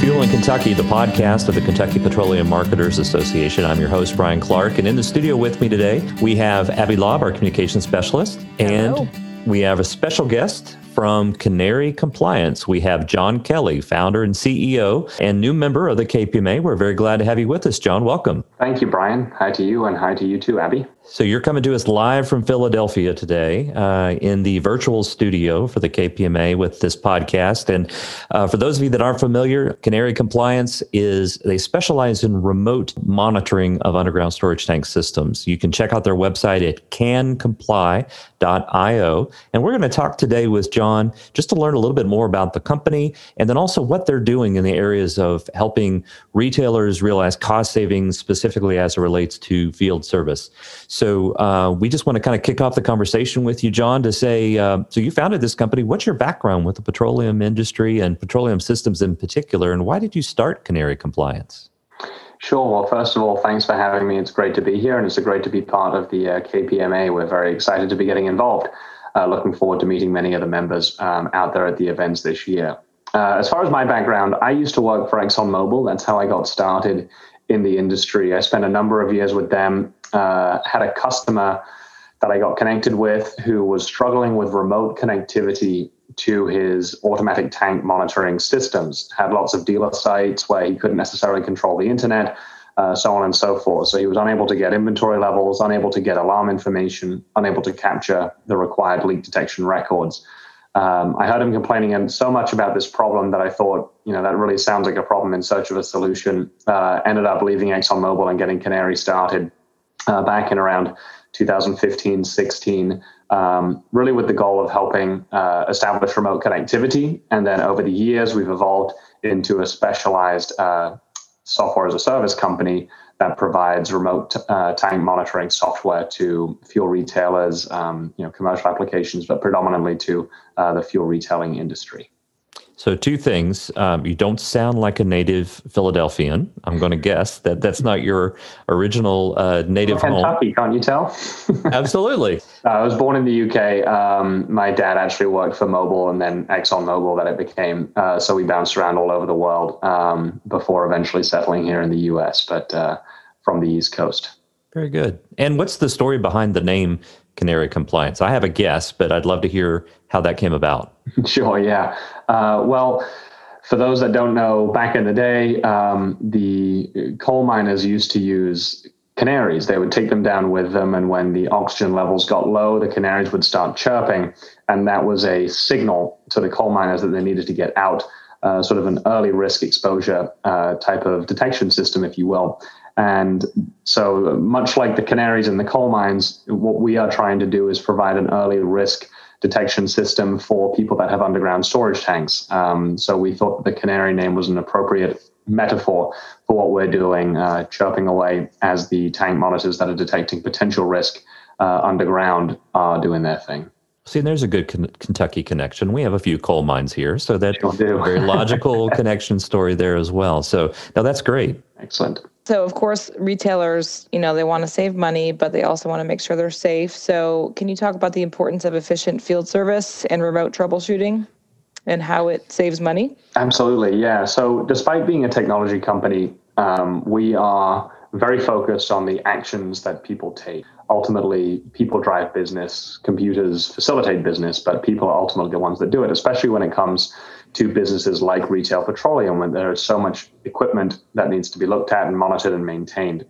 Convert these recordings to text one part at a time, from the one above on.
Fuel in Kentucky, the podcast of the Kentucky Petroleum Marketers Association. I'm your host, Brian Clark. And in the studio with me today, we have Abby Lobb, our communications specialist. Hello. And we have a special guest from Canary Compliance. We have John Kelly, founder and CEO, and new member of the KPMA. We're very glad to have you with us, John. Welcome. Thank you, Brian. Hi to you, and hi to you too, Abby. So you're coming to us live from Philadelphia today uh, in the virtual studio for the KPMA with this podcast. And uh, for those of you that aren't familiar, Canary Compliance is they specialize in remote monitoring of underground storage tank systems. You can check out their website at cancomply.io. And we're going to talk today with John just to learn a little bit more about the company and then also what they're doing in the areas of helping retailers realize cost savings, specifically as it relates to field service. Uh, we just want to kind of kick off the conversation with you, John, to say uh, so you founded this company. What's your background with the petroleum industry and petroleum systems in particular, and why did you start Canary Compliance? Sure. Well, first of all, thanks for having me. It's great to be here, and it's great to be part of the uh, KPMA. We're very excited to be getting involved. Uh, looking forward to meeting many of the members um, out there at the events this year. Uh, as far as my background, I used to work for ExxonMobil. That's how I got started in the industry. I spent a number of years with them uh, had a customer that I got connected with who was struggling with remote connectivity to his automatic tank monitoring systems. Had lots of dealer sites where he couldn't necessarily control the internet, uh, so on and so forth. So he was unable to get inventory levels, unable to get alarm information, unable to capture the required leak detection records. Um, I heard him complaining so much about this problem that I thought, you know, that really sounds like a problem in search of a solution. Uh, ended up leaving ExxonMobil and getting Canary started uh, back in around 2015 16, um, really with the goal of helping uh, establish remote connectivity. And then over the years, we've evolved into a specialized uh, software as a service company that provides remote uh, tank monitoring software to fuel retailers, um, you know, commercial applications, but predominantly to uh, the fuel retailing industry. So, two things. Um, you don't sound like a native Philadelphian. I'm going to guess that that's not your original uh, native Kentucky, home. can't you tell? Absolutely. Uh, I was born in the UK. Um, my dad actually worked for Mobil and then Exxon Mobil, that it became. Uh, so we bounced around all over the world um, before eventually settling here in the US, but uh, from the East Coast. Very good. And what's the story behind the name Canary Compliance? I have a guess, but I'd love to hear how that came about. Sure, yeah. Uh, well, for those that don't know, back in the day, um, the coal miners used to use canaries. They would take them down with them, and when the oxygen levels got low, the canaries would start chirping, and that was a signal to the coal miners that they needed to get out. Uh, sort of an early risk exposure uh, type of detection system, if you will. And so, much like the canaries in the coal mines, what we are trying to do is provide an early risk detection system for people that have underground storage tanks. Um, so we thought the canary name was an appropriate metaphor for what we're doing, uh, chirping away as the tank monitors that are detecting potential risk uh, underground are doing their thing. See, there's a good K- Kentucky connection. We have a few coal mines here, so that's a very logical connection story there as well. So now that's great. Excellent. So, of course, retailers, you know, they want to save money, but they also want to make sure they're safe. So, can you talk about the importance of efficient field service and remote troubleshooting and how it saves money? Absolutely, yeah. So, despite being a technology company, um, we are very focused on the actions that people take. Ultimately, people drive business, computers facilitate business, but people are ultimately the ones that do it, especially when it comes to businesses like retail petroleum, when there is so much equipment that needs to be looked at and monitored and maintained.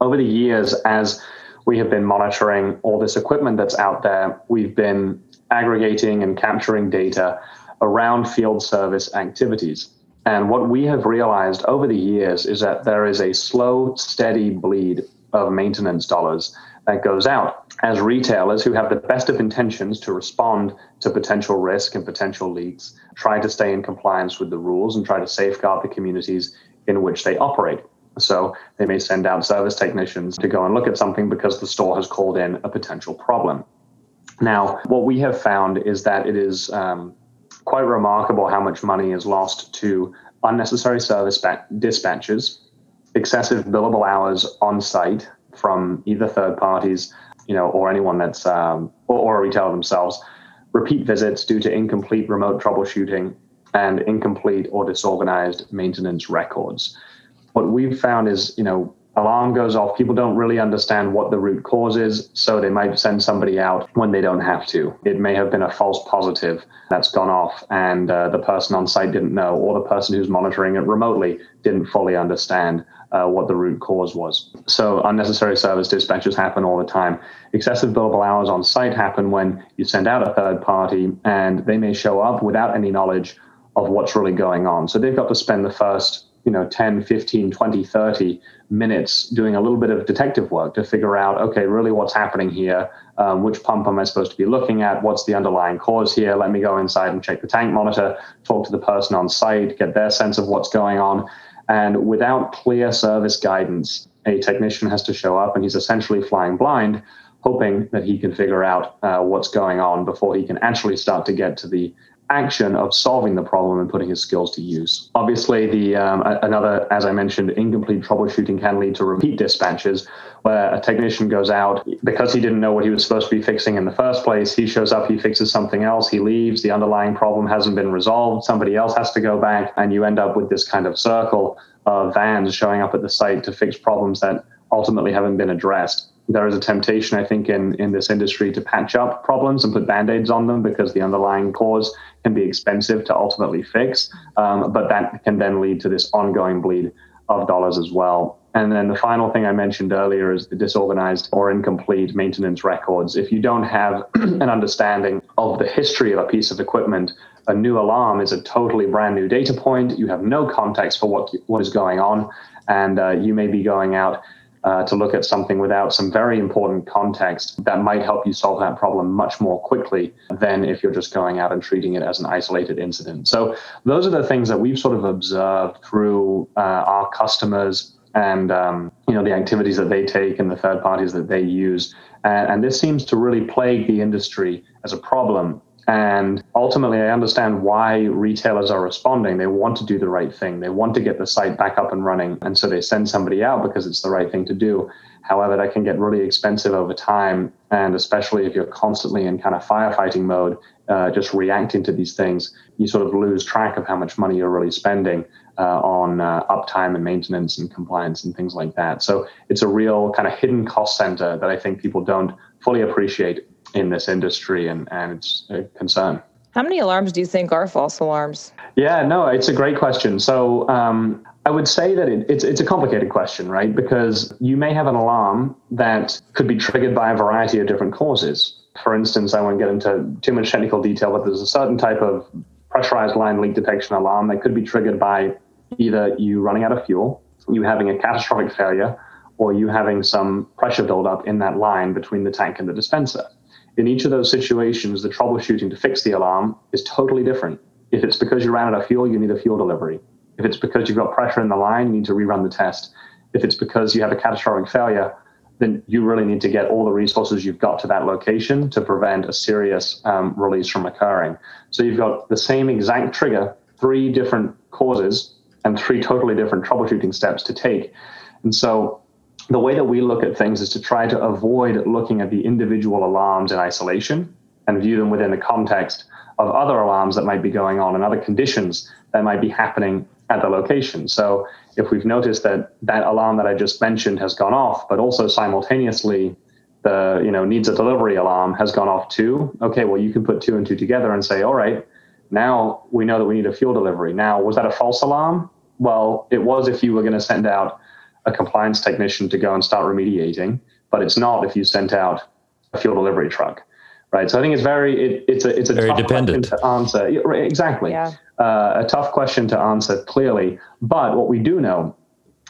Over the years, as we have been monitoring all this equipment that's out there, we've been aggregating and capturing data around field service activities. And what we have realized over the years is that there is a slow, steady bleed of maintenance dollars that goes out as retailers who have the best of intentions to respond to potential risk and potential leaks, try to stay in compliance with the rules and try to safeguard the communities in which they operate. So they may send out service technicians to go and look at something because the store has called in a potential problem. Now, what we have found is that it is um, quite remarkable how much money is lost to unnecessary service dispatches, excessive billable hours on site from either third parties you know, or anyone that's um, or, or a retailer themselves, repeat visits due to incomplete remote troubleshooting, and incomplete or disorganized maintenance records. What we've found is, you know, alarm goes off, people don't really understand what the root cause is, so they might send somebody out when they don't have to. It may have been a false positive that's gone off, and uh, the person on site didn't know, or the person who's monitoring it remotely didn't fully understand uh, what the root cause was. So unnecessary service dispatches happen all the time. Excessive billable hours on site happen when you send out a third party and they may show up without any knowledge of what's really going on. So they've got to spend the first you know 10 15 20 30 minutes doing a little bit of detective work to figure out okay really what's happening here? Um, which pump am i supposed to be looking at? What's the underlying cause here? Let me go inside and check the tank monitor talk to the person on site get their sense of what's going on. And without clear service guidance, a technician has to show up and he's essentially flying blind, hoping that he can figure out uh, what's going on before he can actually start to get to the action of solving the problem and putting his skills to use. Obviously, the um, another, as I mentioned, incomplete troubleshooting can lead to repeat dispatches, where a technician goes out because he didn't know what he was supposed to be fixing in the first place. He shows up, he fixes something else, he leaves. The underlying problem hasn't been resolved. Somebody else has to go back, and you end up with this kind of circle of vans showing up at the site to fix problems that ultimately haven't been addressed there is a temptation, I think, in, in this industry to patch up problems and put band aids on them because the underlying cause can be expensive to ultimately fix. Um, but that can then lead to this ongoing bleed of dollars as well. And then the final thing I mentioned earlier is the disorganized or incomplete maintenance records. If you don't have an understanding of the history of a piece of equipment, a new alarm is a totally brand new data point. You have no context for what, what is going on, and uh, you may be going out uh, to look at something without some very important context that might help you solve that problem much more quickly than if you're just going out and treating it as an isolated incident. So, those are the things that we've sort of observed through uh, our customers and um, you know the activities that they take and the third parties that they use. And, and this seems to really plague the industry as a problem and ultimately, I understand why retailers are responding. They want to do the right thing. They want to get the site back up and running. And so they send somebody out because it's the right thing to do. However, that can get really expensive over time. And especially if you're constantly in kind of firefighting mode, uh, just reacting to these things, you sort of lose track of how much money you're really spending uh, on uh, uptime and maintenance and compliance and things like that. So it's a real kind of hidden cost center that I think people don't fully appreciate in this industry, and, and it's a concern. How many alarms do you think are false alarms? Yeah, no, it's a great question. So um, I would say that it, it's it's a complicated question, right? Because you may have an alarm that could be triggered by a variety of different causes. For instance, I won't get into too much technical detail, but there's a certain type of pressurized line leak detection alarm that could be triggered by either you running out of fuel, you having a catastrophic failure, or you having some pressure buildup in that line between the tank and the dispenser. In each of those situations, the troubleshooting to fix the alarm is totally different. If it's because you ran out of fuel, you need a fuel delivery. If it's because you've got pressure in the line, you need to rerun the test. If it's because you have a catastrophic failure, then you really need to get all the resources you've got to that location to prevent a serious um, release from occurring. So you've got the same exact trigger, three different causes, and three totally different troubleshooting steps to take. And so the way that we look at things is to try to avoid looking at the individual alarms in isolation and view them within the context of other alarms that might be going on and other conditions that might be happening at the location. So if we've noticed that that alarm that I just mentioned has gone off, but also simultaneously the you know needs a delivery alarm has gone off too, okay, well you can put two and two together and say, all right, now we know that we need a fuel delivery. Now was that a false alarm? Well, it was if you were going to send out a compliance technician to go and start remediating, but it's not if you sent out a fuel delivery truck, right? So I think it's very it, it's a it's a very tough dependent. question to answer. Exactly, yeah. uh, a tough question to answer clearly. But what we do know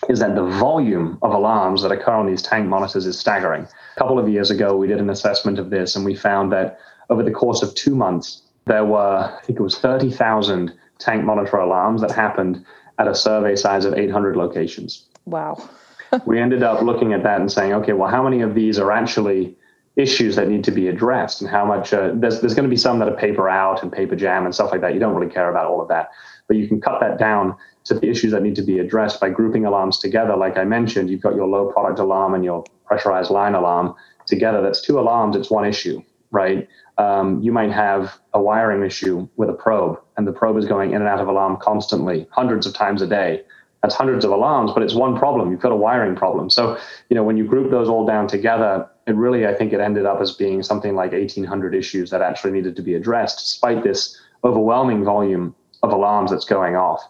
is that the volume of alarms that occur on these tank monitors is staggering. A couple of years ago, we did an assessment of this, and we found that over the course of two months, there were I think it was thirty thousand tank monitor alarms that happened at a survey size of 800 locations. Wow. we ended up looking at that and saying, okay, well, how many of these are actually issues that need to be addressed, and how much? Uh, there's there's going to be some that are paper out and paper jam and stuff like that. You don't really care about all of that, but you can cut that down to the issues that need to be addressed by grouping alarms together. Like I mentioned, you've got your low product alarm and your pressurized line alarm together. That's two alarms. It's one issue. right? Um, you might have a wiring issue with a probe, and the probe is going in and out of alarm constantly, hundreds of times a day. That's hundreds of alarms, but it's one problem. You've got a wiring problem. So, you know, when you group those all down together, it really, I think it ended up as being something like 1,800 issues that actually needed to be addressed, despite this overwhelming volume of alarms that's going off.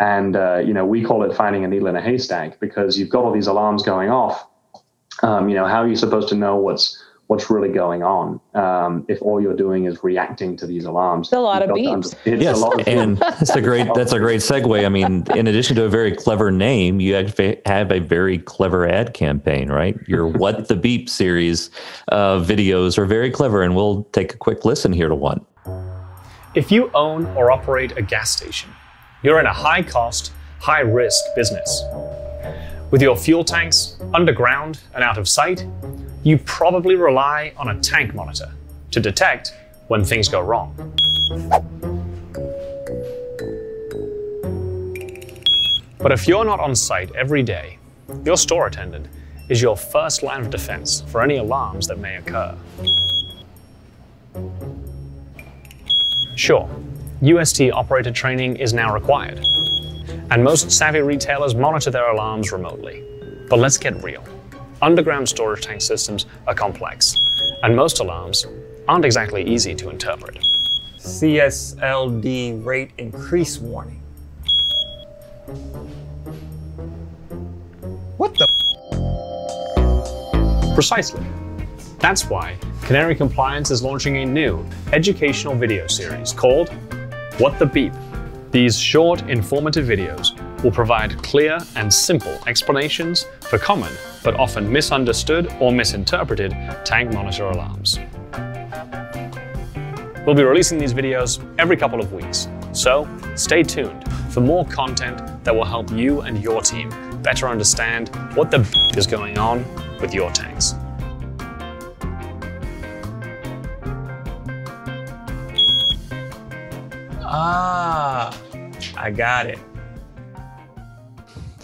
And, uh, you know, we call it finding a needle in a haystack because you've got all these alarms going off. Um, you know, how are you supposed to know what's what's really going on um, if all you're doing is reacting to these alarms. It's a lot of beeps. It's yes, a lot of and that's a great that's a great segue. I mean, in addition to a very clever name, you actually have a very clever ad campaign, right? Your "What the Beep" series uh, videos are very clever, and we'll take a quick listen here to one. If you own or operate a gas station, you're in a high cost, high risk business. With your fuel tanks underground and out of sight, you probably rely on a tank monitor to detect when things go wrong. But if you're not on site every day, your store attendant is your first line of defense for any alarms that may occur. Sure, UST operator training is now required, and most savvy retailers monitor their alarms remotely. But let's get real. Underground storage tank systems are complex, and most alarms aren't exactly easy to interpret. CSLD rate increase warning. What the? Precisely. That's why Canary Compliance is launching a new educational video series called What the Beep. These short, informative videos will provide clear and simple explanations for common but often misunderstood or misinterpreted tank monitor alarms. We'll be releasing these videos every couple of weeks, so stay tuned for more content that will help you and your team better understand what the is going on with your tanks. Ah, I got it.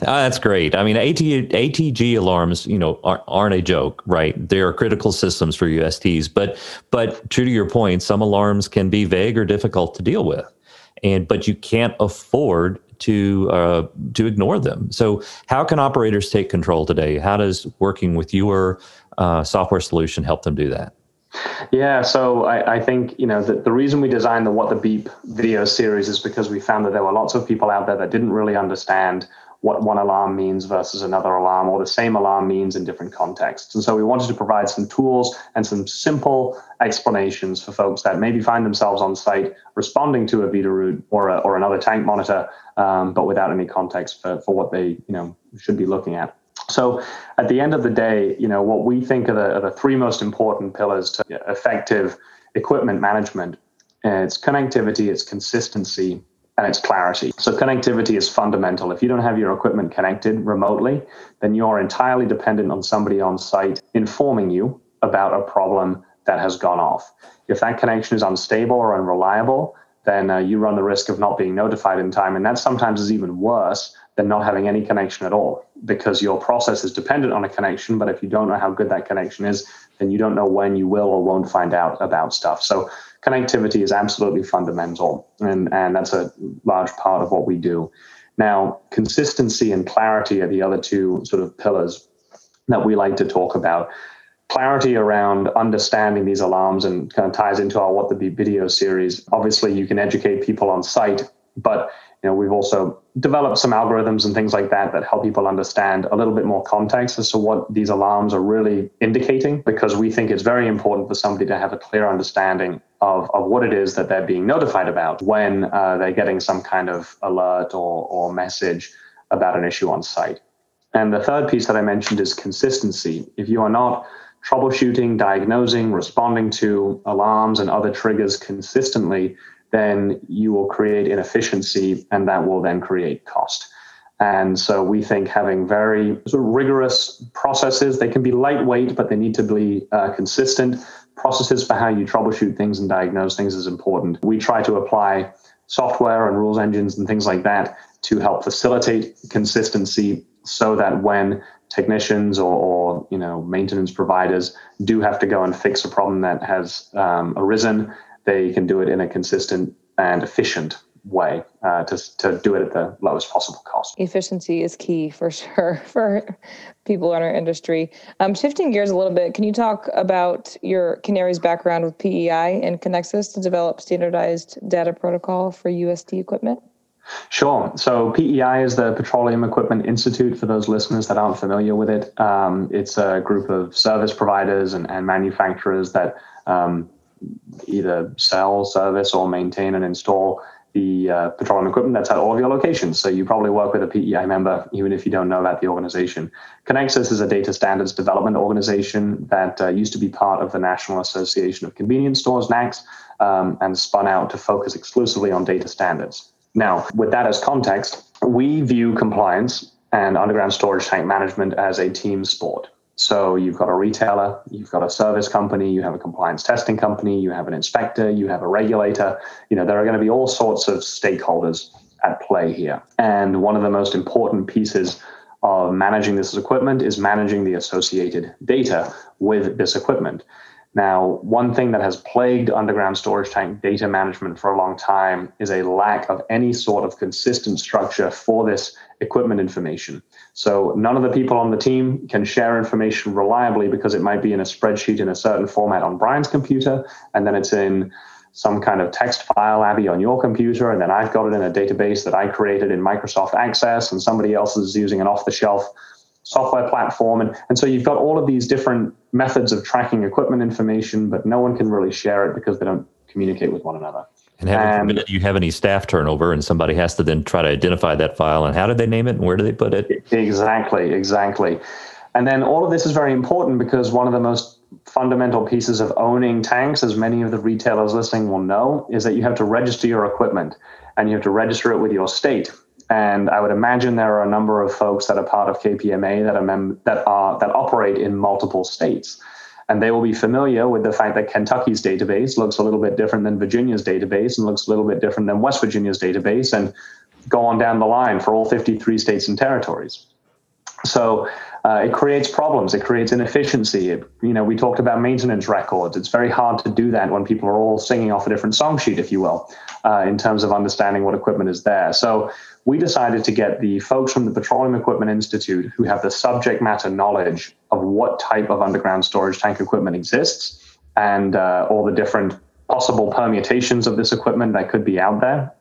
Ah, that's great. I mean, AT, ATG alarms, you know, aren't, aren't a joke, right? They are critical systems for USTs. But, but true to your point, some alarms can be vague or difficult to deal with, and but you can't afford to uh, to ignore them. So, how can operators take control today? How does working with your uh, software solution help them do that? Yeah, so I, I, think you know the, the reason we designed the What the Beep video series is because we found that there were lots of people out there that didn't really understand what one alarm means versus another alarm, or the same alarm means in different contexts. And so we wanted to provide some tools and some simple explanations for folks that maybe find themselves on site responding to a Veeder-Root or a, or another tank monitor, um, but without any context for, for what they you know should be looking at. So at the end of the day, you know what we think are the, are the three most important pillars to effective equipment management. It's connectivity, it's consistency, and it's clarity. So connectivity is fundamental. If you don't have your equipment connected remotely, then you're entirely dependent on somebody on site informing you about a problem that has gone off. If that connection is unstable or unreliable, then uh, you run the risk of not being notified in time. And that sometimes is even worse than not having any connection at all because your process is dependent on a connection. But if you don't know how good that connection is, then you don't know when you will or won't find out about stuff. So connectivity is absolutely fundamental, and, and that's a large part of what we do. Now, consistency and clarity are the other two sort of pillars that we like to talk about. Clarity around understanding these alarms and kind of ties into our What the Beep video series. Obviously, you can educate people on site, but you know, we've also developed some algorithms and things like that that help people understand a little bit more context as to what these alarms are really indicating, because we think it's very important for somebody to have a clear understanding of, of what it is that they're being notified about when uh, they're getting some kind of alert or, or message about an issue on site. And the third piece that I mentioned is consistency. If you are not troubleshooting, diagnosing, responding to alarms and other triggers consistently, then you will create inefficiency and that will then create cost. And so we think having very sort of rigorous processes, they can be lightweight, but they need to be uh, consistent. Processes for how you troubleshoot things and diagnose things is important. We try to apply software and rules engines and things like that to help facilitate consistency so that when technicians or, or, you know maintenance providers do have to go and fix a problem that has um, arisen, they can do it in a consistent and efficient way uh, to, to do it at the lowest possible cost. Efficiency is key for sure for people in our industry. Um, shifting gears a little bit, can you talk about your Canary's background with PEI and Conexus to develop standardized data protocol for UST equipment? Sure. So PEI is the Petroleum Equipment Institute for those listeners that aren't familiar with it. Um, it's a group of service providers and, and manufacturers that um, either sell, service, or maintain and install the uh, petroleum equipment that's at all of your locations. So you probably work with a PEI member, even if you don't know about the organization. Conexus is a data standards development organization that uh, used to be part of the National Association of Convenience Stores, NACS, um, and spun out to focus exclusively on data standards. Now, with that as context, we view compliance and underground storage tank management as a team sport. So you've got a retailer, you've got a service company, you have a compliance testing company, you have an inspector, you have a regulator. You know, there are going to be all sorts of stakeholders at play here. And one of the most important pieces of managing this equipment is managing the associated data with this equipment. Now, one thing that has plagued underground storage tank data management for a long time is a lack of any sort of consistent structure for this equipment information. So, none of the people on the team can share information reliably because it might be in a spreadsheet in a certain format on Brian's computer, and then it's in some kind of text file, Abby, on your computer, and then I've got it in a database that I created in Microsoft Access, and somebody else is using an off the shelf software platform. And, and so you've got all of these different methods of tracking equipment information, but no one can really share it because they don't communicate with one another. And heaven forbid um, you have any staff turnover and somebody has to then try to identify that file and how did they name it and where do they put it? Exactly, exactly. And then all of this is very important because one of the most fundamental pieces of owning tanks, as many of the retailers listening will know, is that you have to register your equipment and you have to register it with your state. And I would imagine there are a number of folks that are part of KPMA that are mem- that are that operate in multiple states. And they will be familiar with the fact that Kentucky's database looks a little bit different than Virginia's database and looks a little bit different than West Virginia's database and go on down the line for all 53 states and territories. So uh, it creates problems. It creates inefficiency. It, you know, we talked about maintenance records. It's very hard to do that when people are all singing off a different song sheet, if you will, uh, in terms of understanding what equipment is there. So we decided to get the folks from the Petroleum Equipment Institute who have the subject matter knowledge of what type of underground storage tank equipment exists and uh, all the different possible permutations of this equipment that could be out there.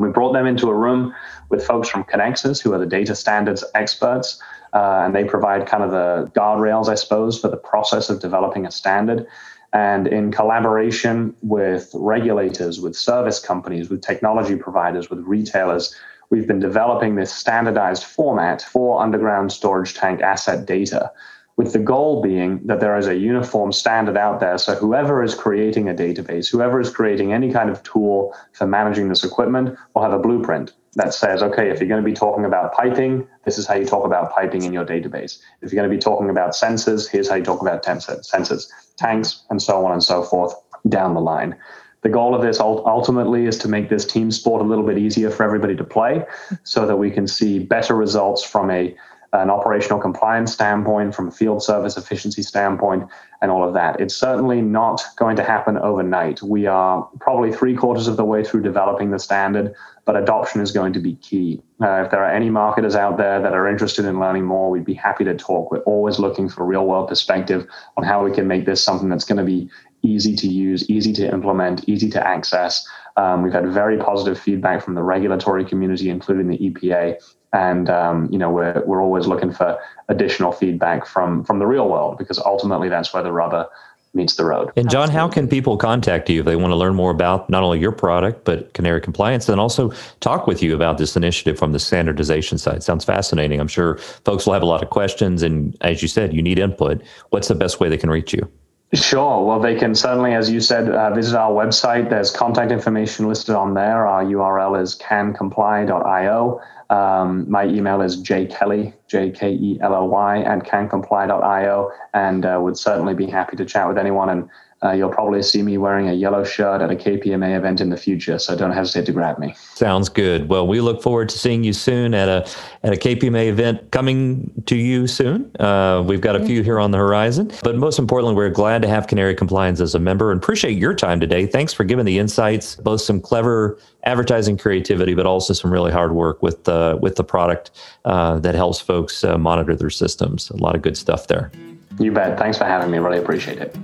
We brought them into a room with folks from Conexus, who are the data standards experts, uh, and they provide kind of the guardrails, I suppose, for the process of developing a standard. And in collaboration with regulators, with service companies, with technology providers, with retailers, we've been developing this standardized format for underground storage tank asset data, with the goal being that there is a uniform standard out there. So whoever is creating a database, whoever is creating any kind of tool for managing this equipment will have a blueprint that says, okay, if you're going to be talking about piping, this is how you talk about piping in your database. If you're going to be talking about sensors, here's how you talk about sensors, tanks, and so on and so forth down the line. The goal of this ultimately is to make this team sport a little bit easier for everybody to play so that we can see better results from a an operational compliance standpoint, from a field service efficiency standpoint, and all of that. It's certainly not going to happen overnight. We are probably three quarters of the way through developing the standard, but adoption is going to be key. Uh, if there are any marketers out there that are interested in learning more, we'd be happy to talk. We're always looking for real world perspective on how we can make this something that's going to be easy to use, easy to implement, easy to access. Um, we've had very positive feedback from the regulatory community, including the EPA, and um, you know we're we're always looking for additional feedback from from the real world because ultimately that's where the rubber meets the road. And John, how can people contact you if they want to learn more about not only your product but Canary Compliance, and also talk with you about this initiative from the standardization side? Sounds fascinating. I'm sure folks will have a lot of questions, and as you said, you need input. What's the best way they can reach you? Sure. Well, they can certainly, as you said, uh, visit our website. There's contact information listed on there. Our URL is cancomply.io. Um, my email is jkelly, J K E L L Y, at cancomply.io, and uh, would certainly be happy to chat with anyone and uh, you'll probably see me wearing a yellow shirt at a KPMA event in the future. So don't hesitate to grab me. Sounds good. Well, we look forward to seeing you soon at a at a KPMA event coming to you soon. Uh, we've got a few here on the horizon, but most importantly, we're glad to have Canary Compliance as a member and appreciate your time today. Thanks for giving the insights, both some clever advertising creativity, but also some really hard work with the with the product uh, that helps folks uh, monitor their systems. A lot of good stuff there. You bet. Thanks for having me. Really appreciate it.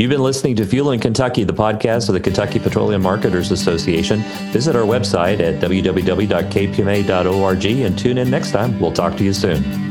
You've been listening to Fuel in Kentucky, the podcast of the Kentucky Petroleum Marketers Association. Visit our website at www.kpma.org and tune in next time. We'll talk to you soon.